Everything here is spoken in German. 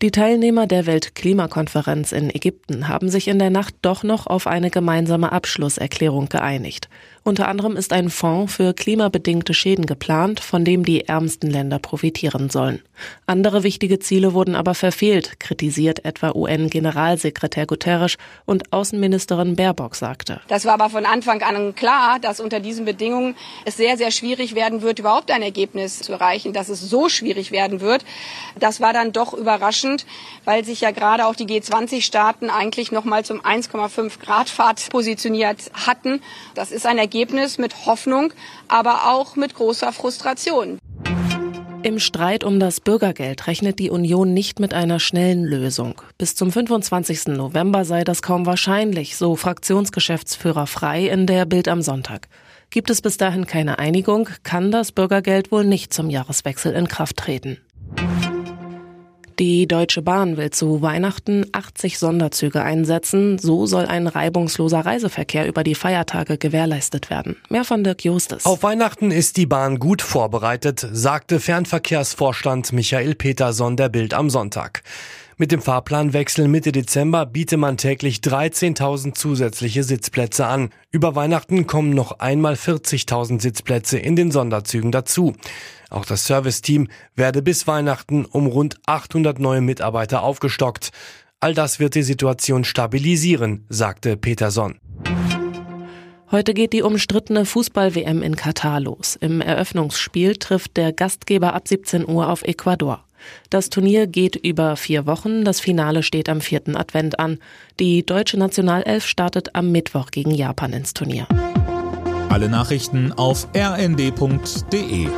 Die Teilnehmer der Weltklimakonferenz in Ägypten haben sich in der Nacht doch noch auf eine gemeinsame Abschlusserklärung geeinigt. Unter anderem ist ein Fonds für klimabedingte Schäden geplant, von dem die ärmsten Länder profitieren sollen. Andere wichtige Ziele wurden aber verfehlt, kritisiert etwa UN-Generalsekretär Guterres und Außenministerin Baerbock sagte. Das war aber von Anfang an klar, dass unter diesen Bedingungen es sehr, sehr schwierig werden wird, überhaupt ein Ergebnis zu erreichen. Dass es so schwierig werden wird, das war dann doch überraschend, weil sich ja gerade auch die G20-Staaten eigentlich noch mal zum 1,5 Grad Pfad positioniert hatten. Das ist ein Ergebnis mit Hoffnung, aber auch mit großer Frustration. Im Streit um das Bürgergeld rechnet die Union nicht mit einer schnellen Lösung. Bis zum 25. November sei das kaum wahrscheinlich, so Fraktionsgeschäftsführer Frei in der Bild am Sonntag. Gibt es bis dahin keine Einigung, kann das Bürgergeld wohl nicht zum Jahreswechsel in Kraft treten. Die Deutsche Bahn will zu Weihnachten 80 Sonderzüge einsetzen. So soll ein reibungsloser Reiseverkehr über die Feiertage gewährleistet werden. Mehr von Dirk Justes. Auf Weihnachten ist die Bahn gut vorbereitet, sagte Fernverkehrsvorstand Michael Peterson der Bild am Sonntag. Mit dem Fahrplanwechsel Mitte Dezember biete man täglich 13.000 zusätzliche Sitzplätze an. Über Weihnachten kommen noch einmal 40.000 Sitzplätze in den Sonderzügen dazu. Auch das Serviceteam werde bis Weihnachten um rund 800 neue Mitarbeiter aufgestockt. All das wird die Situation stabilisieren, sagte Peterson. Heute geht die umstrittene Fußball-WM in Katar los. Im Eröffnungsspiel trifft der Gastgeber ab 17 Uhr auf Ecuador. Das Turnier geht über vier Wochen. Das Finale steht am vierten Advent an. Die deutsche Nationalelf startet am Mittwoch gegen Japan ins Turnier. Alle Nachrichten auf rnd.de